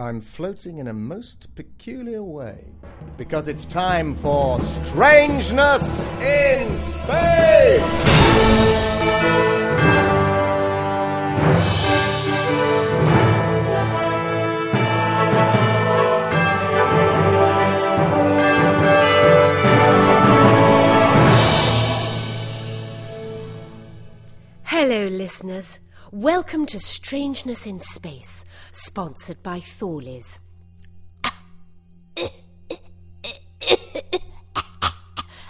I'm floating in a most peculiar way. Because it's time for Strangeness in Space! Hello, listeners. Welcome to Strangeness in Space, sponsored by Thorleys.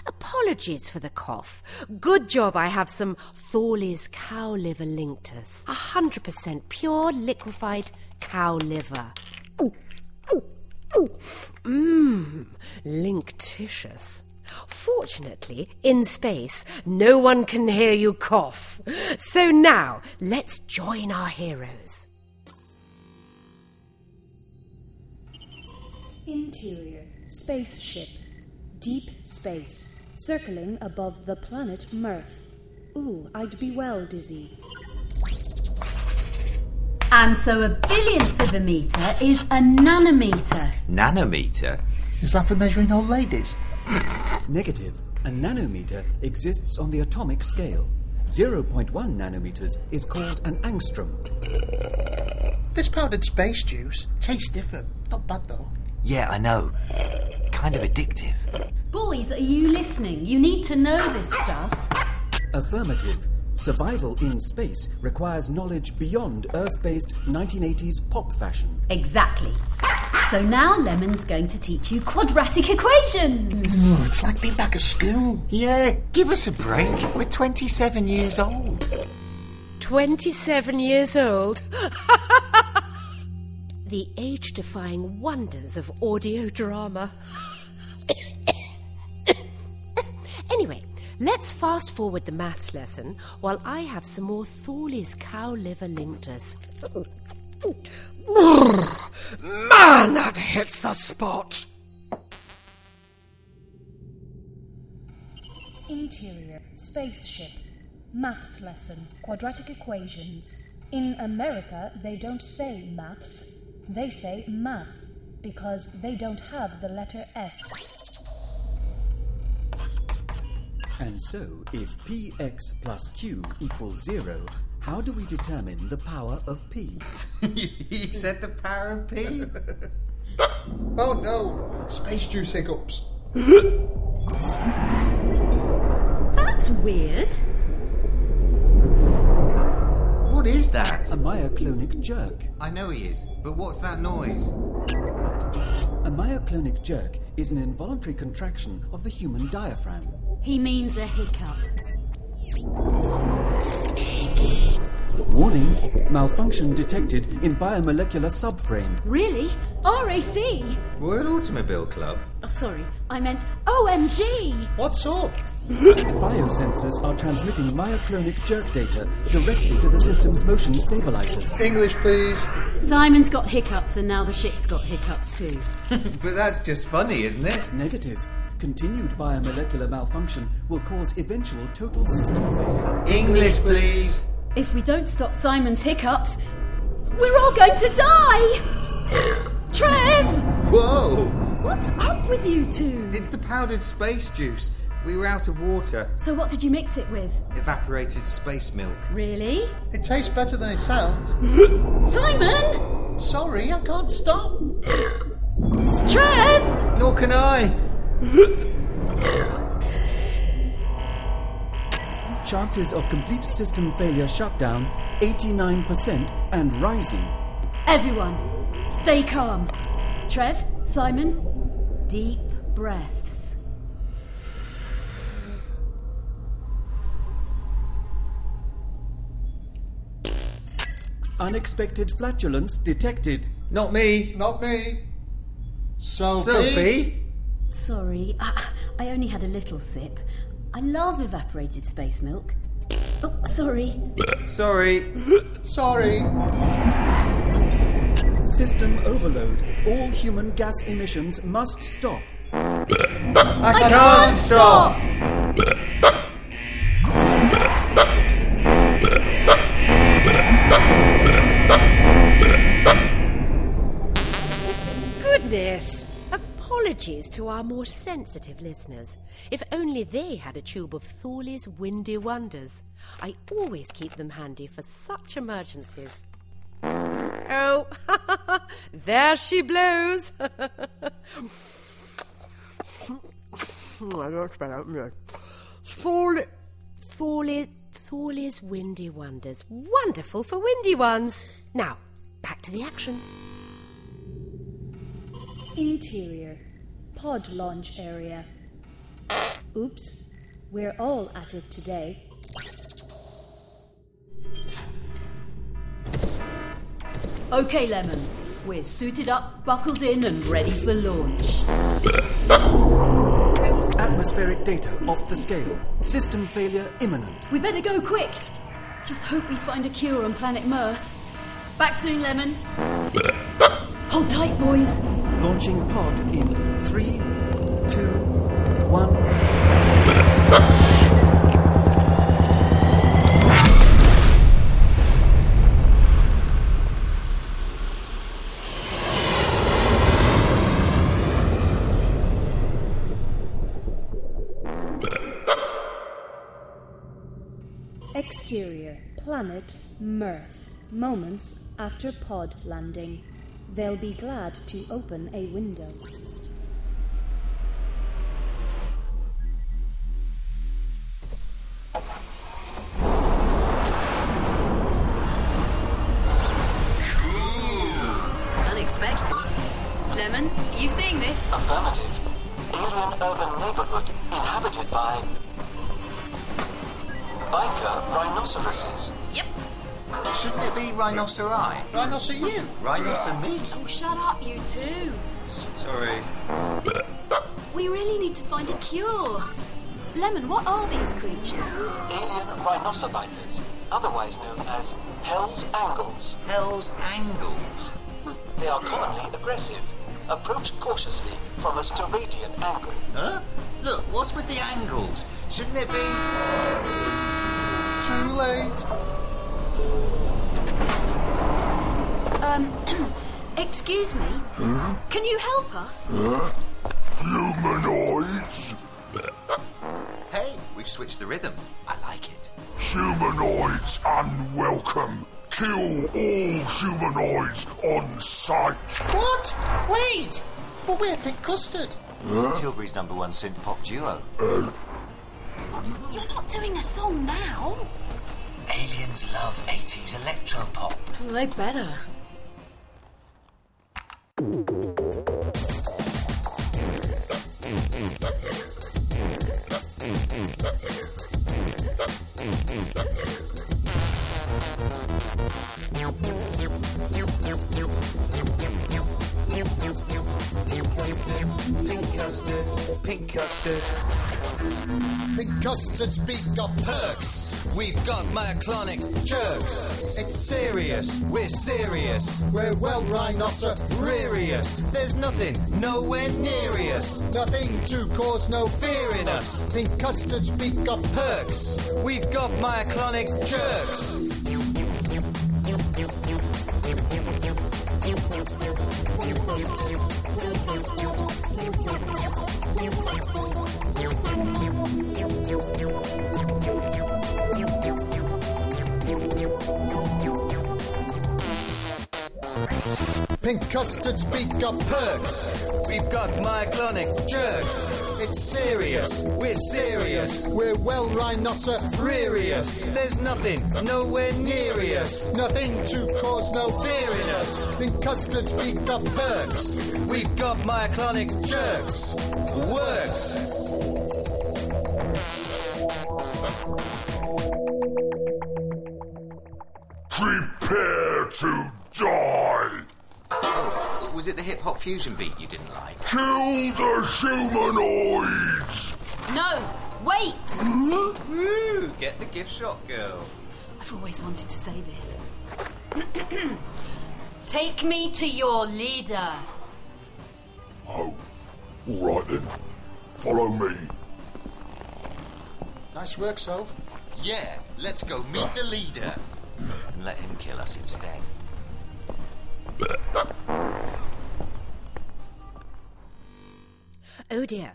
Apologies for the cough. Good job I have some Thorleys cow liver linctus. 100% pure liquefied cow liver. Mmm, linctitious. Fortunately, in space, no one can hear you cough. So now, let's join our heroes. Interior Spaceship Deep space Circling above the planet Mirth Ooh, I'd be well dizzy. And so a billionth of a metre is a nanometre. Nanometer? Is that for measuring old ladies? Negative. A nanometer exists on the atomic scale. 0.1 nanometers is called an angstrom. This powdered space juice tastes different. Not bad though. Yeah, I know. Kind of addictive. Boys, are you listening? You need to know this stuff. Affirmative. Survival in space requires knowledge beyond Earth based 1980s pop fashion. Exactly. So now Lemon's going to teach you quadratic equations. Oh, it's like being back at school. Yeah, give us a break. We're 27 years old. 27 years old. the age defying wonders of audio drama. anyway, let's fast forward the maths lesson while I have some more Thorley's cow liver linctus. Man, that hits the spot! Interior Spaceship Maths lesson Quadratic equations. In America, they don't say maths, they say math because they don't have the letter S. And so, if px plus q equals 0, how do we determine the power of p? he said the power of P. Oh no! Space juice hiccups. That's weird. What is that? A myoclonic jerk. I know he is, but what's that noise? A myoclonic jerk is an involuntary contraction of the human diaphragm. He means a hiccup. Warning malfunction detected in biomolecular subframe. Really? RAC? Royal Automobile Club? Oh, sorry. I meant OMG. What's up? Biosensors are transmitting myoclonic jerk data directly to the system's motion stabilizers. English, please. Simon's got hiccups and now the ship's got hiccups too. But that's just funny, isn't it? Negative. Continued biomolecular malfunction will cause eventual total system failure. English, please. If we don't stop Simon's hiccups, we're all going to die! Trev! Whoa! What's up with you two? It's the powdered space juice. We were out of water. So, what did you mix it with? Evaporated space milk. Really? It tastes better than it sounds. Simon! Sorry, I can't stop. Trev! Nor can I. Chances of complete system failure shutdown 89% and rising. Everyone, stay calm. Trev, Simon, deep breaths. Unexpected flatulence detected. Not me. Not me. Sophie. Sophie? Sorry, I, I only had a little sip. I love evaporated space milk. Oh, sorry. Sorry. Sorry. System overload. All human gas emissions must stop. I, can't stop. goodness! Apologies to our more sensitive listeners. If only they had a tube of Thorley's Windy Wonders. I always keep them handy for such emergencies. Oh, there she blows. Thorley, Thorley, Thorley's Windy Wonders. Wonderful for windy ones. Now, back to the action. Interior. Pod launch area. Oops, we're all at it today. Okay, Lemon. We're suited up, buckled in, and ready for launch. Atmospheric data off the scale. System failure imminent. We better go quick. Just hope we find a cure on planet Mirth. Back soon, Lemon. Hold tight, boys. Launching pod in three, two, one. Exterior. Planet Mirth. Moments after pod landing. They'll be glad to open a window. Unexpected. Lemon, are you seeing this? Affirmative. Alien urban neighborhood inhabited by biker rhinoceroses. Yep. Shouldn't it be rhinoceri? Rhinocer you. Rhinocer me? Oh, shut up, you two. Sorry. We really need to find a cure. Lemon, what are these creatures? Alien rhinocerbikers, otherwise known as Hell's Angles. Hell's Angles. They are commonly aggressive. Approach cautiously from a steradian angle. Huh? Look, what's with the angles? Shouldn't it be. Too late. Um, excuse me. Can you help us? Humanoids? Hey, we've switched the rhythm. I like it. Humanoids unwelcome. Kill all humanoids on sight. What? Wait! But we're Pink Custard. Tilbury's number one synth pop duo. You're not doing a song now. Aliens love 80s electropop. Well, they better. Pink custard. Pink custard speak of perks. We've got myoclonic jerks. It's serious. We're serious. We're well rhinocerarious. There's nothing nowhere near us. Nothing to cause no fear in us. Pink custard speak of Perks. We've got myoclonic jerks. Pink custard speak of Perks. We've got myoclonic jerks. It's serious. We're serious. We're well rhinocerarious. There's nothing nowhere near us. Nothing to cause no Fear in us. Pink custard speak of Perks. We've got myoclonic jerks. Works. Fusion beat you didn't like? Kill the humanoids. No, wait! Woo! Get the gift shop, girl. I've always wanted to say this. Take me to your leader. Oh, all right then. Follow me. Nice work, Soph. Yeah, let's go meet the leader. And let him kill us instead. Oh dear.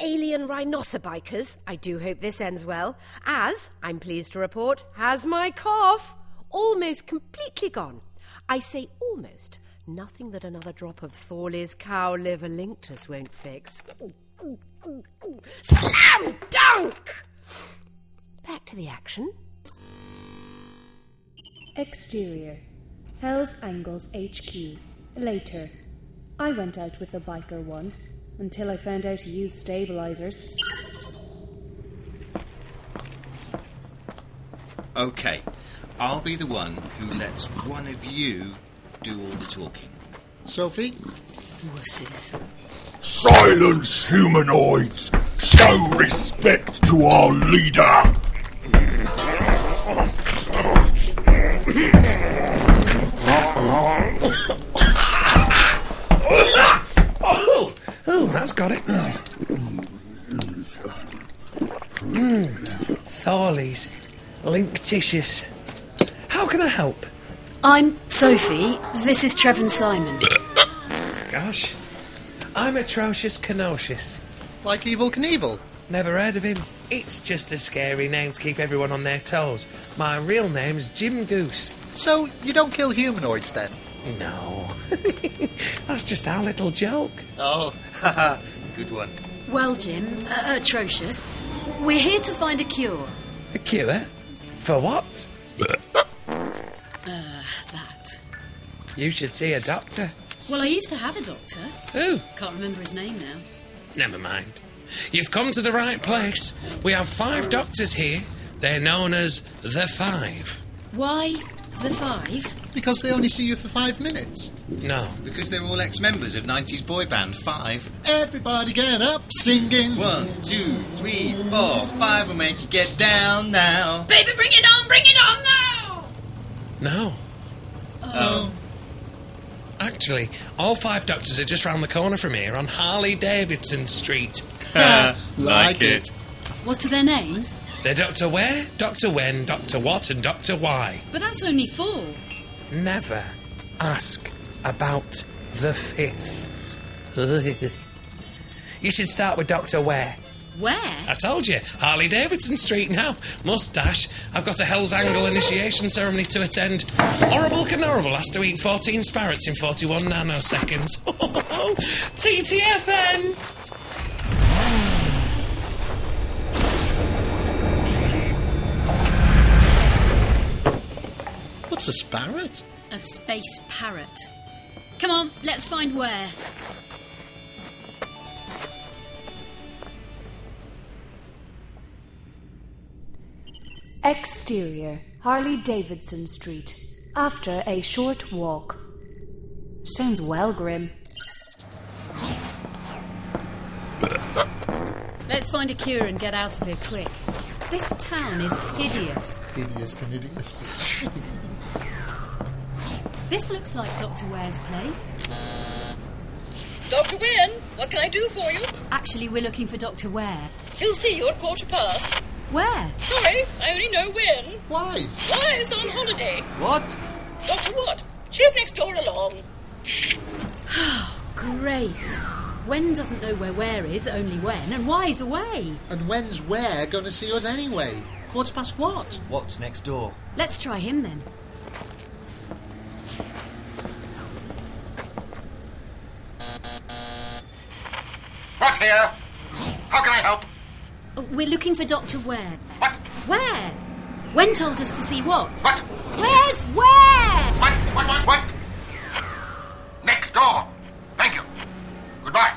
Alien rhinocerbikers, I do hope this ends well, as, I'm pleased to report, has my cough almost completely gone. I say almost. Nothing that another drop of Thorley's cow liver linctus won't fix. Slam dunk! Back to the action. Exterior. Hell's Angles HQ. Later. I went out with a biker once until I found out he used stabilizers. Okay, I'll be the one who lets one of you do all the talking. Sophie? Wusses. Silence, humanoids! Show respect to our leader! Oh, oh, that's got it. Mm. Thorley's. Linctitious. How can I help? I'm Sophie. This is Trevor Simon. Gosh. I'm atrocious canocious. Like Evel Knievel? Never heard of him. It's just a scary name to keep everyone on their toes. My real name's Jim Goose. So, you don't kill humanoids then? No. That's just our little joke. Oh, haha, good one. Well, Jim, uh, atrocious. We're here to find a cure. A cure? For what? Uh, that. You should see a doctor. Well, I used to have a doctor. Who? Can't remember his name now. Never mind. You've come to the right place. We have five doctors here. They're known as the Five. Why the five? Because they only see you for five minutes. No. Because they're all ex-members of 90s boy band Five. Everybody get up singing. One, two, three, four, five will make you get down now. Baby, bring it on, bring it on now! No. Oh. oh. Actually, all five doctors are just round the corner from here on Harley Davidson Street. like it. What are their names? They're Dr. Where, Dr. When, Dr. What, and Dr. Why. But that's only four. Never ask about the fifth. you should start with Dr. Where. Where? I told you, Harley Davidson Street now. Mustache. I've got a Hell's Angle initiation ceremony to attend. Horrible Canorable has to eat 14 sparrows in 41 nanoseconds. TTFN! What's a space parrot. Come on, let's find where. Exterior. Harley Davidson Street. After a short walk. Sounds well grim. Let's find a cure and get out of here quick. This town is hideous. Hideous canidious. This looks like Dr. Where's place. Dr. When, what can I do for you? Actually, we're looking for Dr. Where. He'll see you at quarter past. Where? Sorry, I only know When. Why? Why is on holiday. What? Dr. What? She's next door along. Oh, Great. When doesn't know where Ware is, only when, and why's away. And when's where going to see us anyway? Quarter past what? What's next door? Let's try him then. What here? How can I help? Oh, We're looking for Dr. Where. What? Where? When told us to see what? What? Where's Where? What? What? What? What? Next door. Thank you. Goodbye.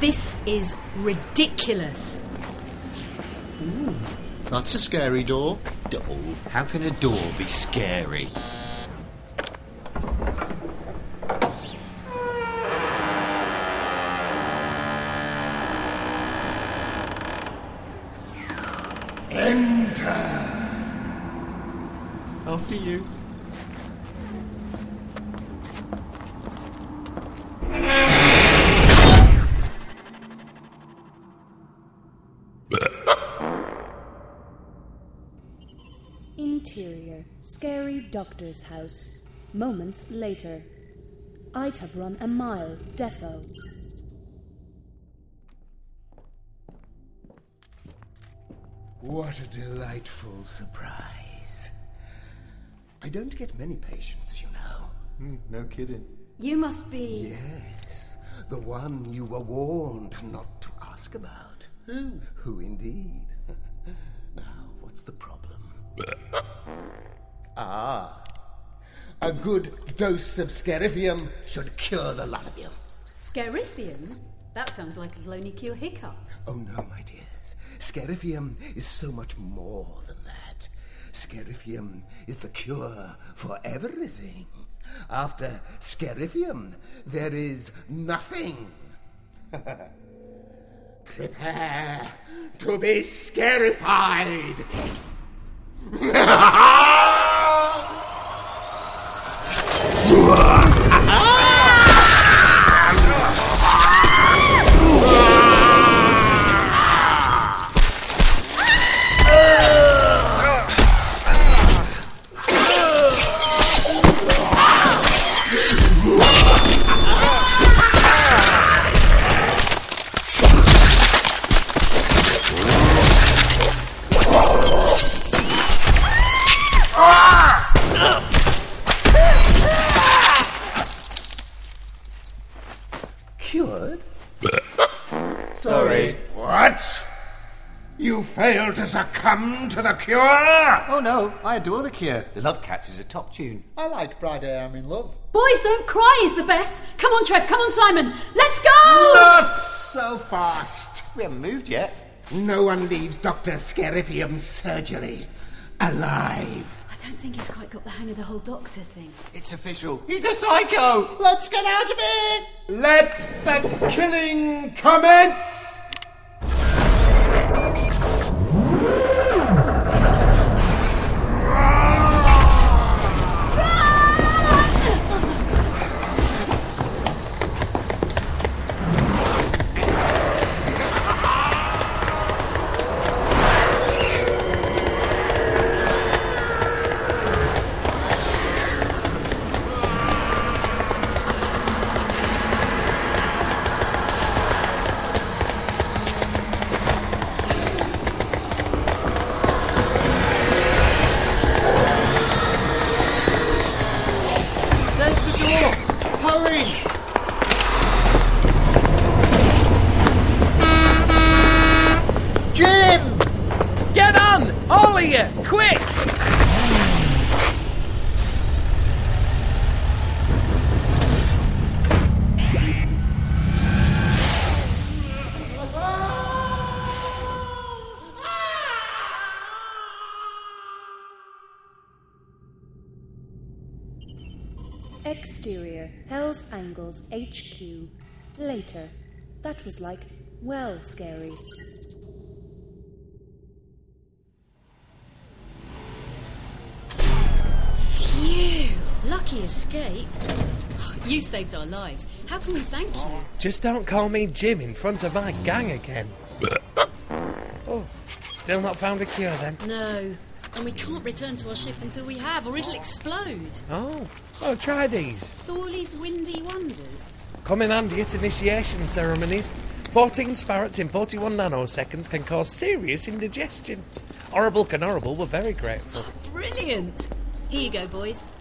This is ridiculous. That's a scary door. Door. How can a door be scary? Enter. After you. Interior. Scary doctor's house. Moments later. I'd have run a mile, defo. What a delightful surprise. I don't get many patients, you know. Hmm, no kidding. You must be. Yes, the one you were warned not to ask about. Who? Who indeed? now, what's the problem? ah, a good dose of scarifium should cure the lot of you. Scarifium? That sounds like it'll only cure hiccups. Oh no, my dears. Scarifium is so much more than that. Scarifium is the cure for everything. After scarifium, there is nothing. Prepare to be scarified. succumb to the cure? Oh no, I adore the cure. The Love Cats is a top tune. I like Friday I'm in love. Boys Don't Cry is the best. Come on, Trev. Come on, Simon. Let's go! Not so fast. We haven't moved yet. No one leaves Dr. Scarifium's surgery alive. I don't think he's quite got the hang of the whole doctor thing. It's official. He's a psycho. Let's get out of here! Let the killing commence! Halloween! Hell's HQ. Later. That was like, well, scary. Phew! Lucky escape. You saved our lives. How can we thank you? Just don't call me Jim in front of my gang again. oh, still not found a cure then? No. And we can't return to our ship until we have, or it'll explode. Oh, oh, try these. Thorley's Windy Wonders. Come in handy at initiation ceremonies. 14 sparrots in 41 nanoseconds can cause serious indigestion. Horrible Canorable were very grateful. Brilliant! Here you go, boys.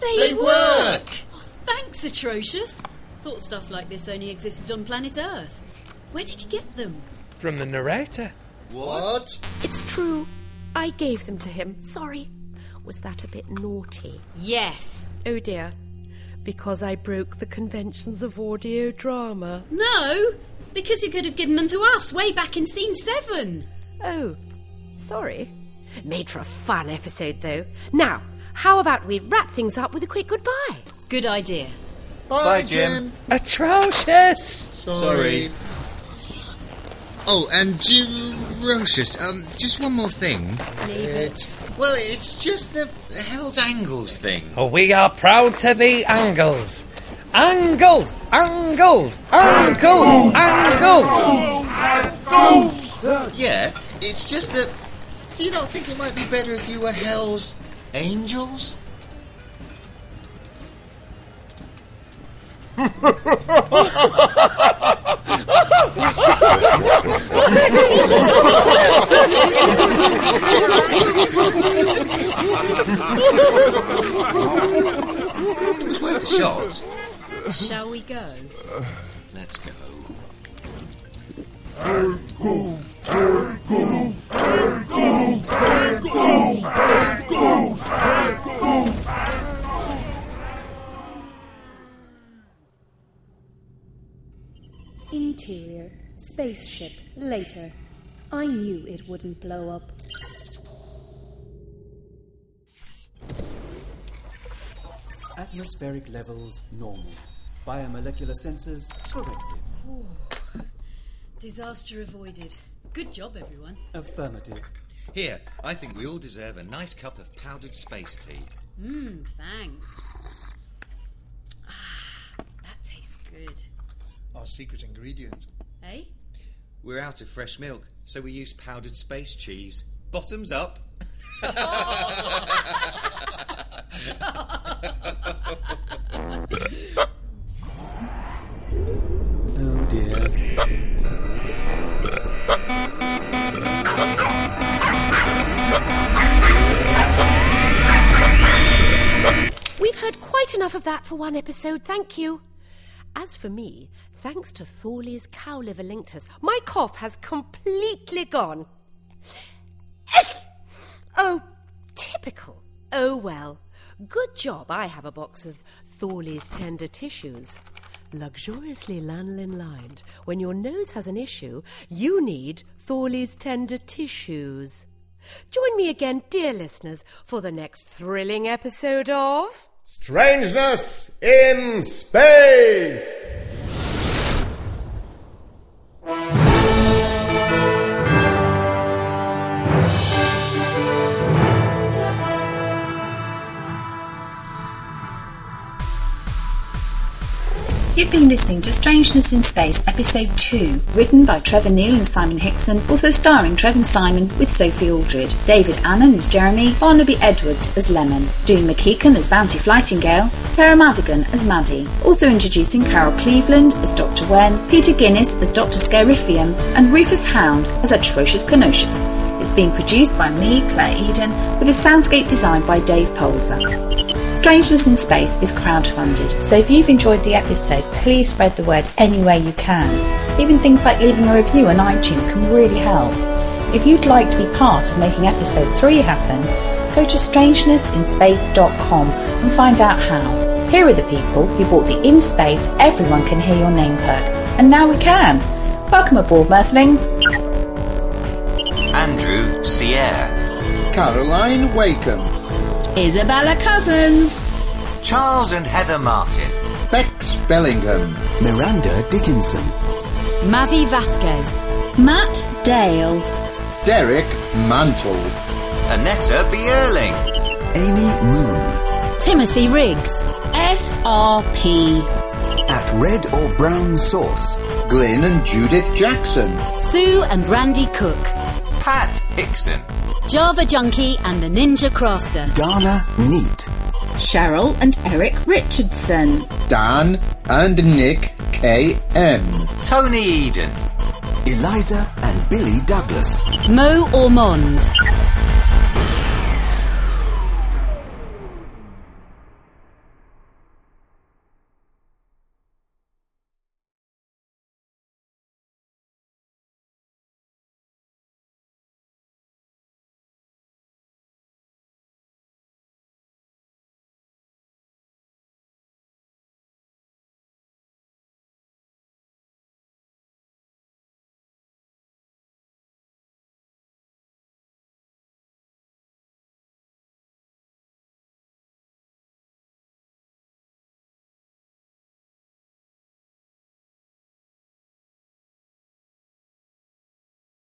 They, They work! Oh, thanks, Atrocious. Thought stuff like this only existed on planet Earth. Where did you get them? From the narrator. What? It's true. I gave them to him. Sorry. Was that a bit naughty? Yes. Oh dear. Because I broke the conventions of audio drama. No, because you could have given them to us way back in scene seven. Oh, sorry. Made for a fun episode, though. Now, how about we wrap things up with a quick goodbye? Good idea. Bye, Bye, Jim. Atrocious! Sorry. Oh, and Gerocious, um, just one more thing. Leave it. Well, it's just the Hell's Angles thing. Oh, we are proud to be Angles. Angles! Angles! Angles! Angles! Yeah, it's just that. Do you not think it might be better if you were Hell's Angels? It was worth a shot. Shall we go? Atmospheric levels normal. Biomolecular sensors corrected. Disaster avoided. Good job, everyone. Affirmative. Here, I think we all deserve a nice cup of powdered space tea. Mmm, thanks. Ah, that tastes good. Our secret ingredient. Eh? We're out of fresh milk, so we use powdered space cheese. Bottoms up. Oh quite enough of that for one episode, thank you. As for me, thanks to Thorley's cow liver linctus, my cough has completely gone. Oh, typical. Oh well. Good job I have a box of Thorley's tender tissues. Luxuriously lanolin lined. When your nose has an issue, you need Thorley's tender tissues. Join me again, dear listeners, for the next thrilling episode of. Strangeness in space! You've been listening to Strangeness in Space, Episode 2, written by Trevor Neal and Simon Hickson, also starring Trevor Simon with Sophie Aldred, David Annan as Jeremy, Barnaby Edwards as Lemon, June McKeekan as Bounty Flightingale, Sarah Madigan as Maddie. Also introducing Carol Cleveland as Dr. Wen, Peter Guinness as Dr. Scarifium, and Rufus Hound as Atrocious Canosius. It's being produced by me, Claire Eden, with a soundscape designed by Dave Polzer. Strangeness in Space is crowdfunded, so if you've enjoyed the episode, please spread the word any way you can. Even things like leaving a review on iTunes can really help. If you'd like to be part of making episode 3 happen, go to strangenessinspace.com and find out how. Here are the people who bought the In Space Everyone Can Hear Your Name perk, and now we can. Welcome aboard, Mirthlings. Andrew Sierre. Caroline Wakeham. Isabella Cousins. Charles and Heather Martin. Bex Bellingham. Miranda Dickinson. Mavi Vasquez. Matt Dale. Derek Mantle. Annetta Bierling. Amy Moon. Timothy Riggs. SRP. At Red or Brown Sauce. Glyn and Judith Jackson. Sue and Randy Cook. Pat Hickson. Java Junkie and the Ninja Crafter. Dana Neat. Cheryl and Eric Richardson. Dan and Nick K.M. Tony Eden. Eliza and Billy Douglas. Mo Ormond.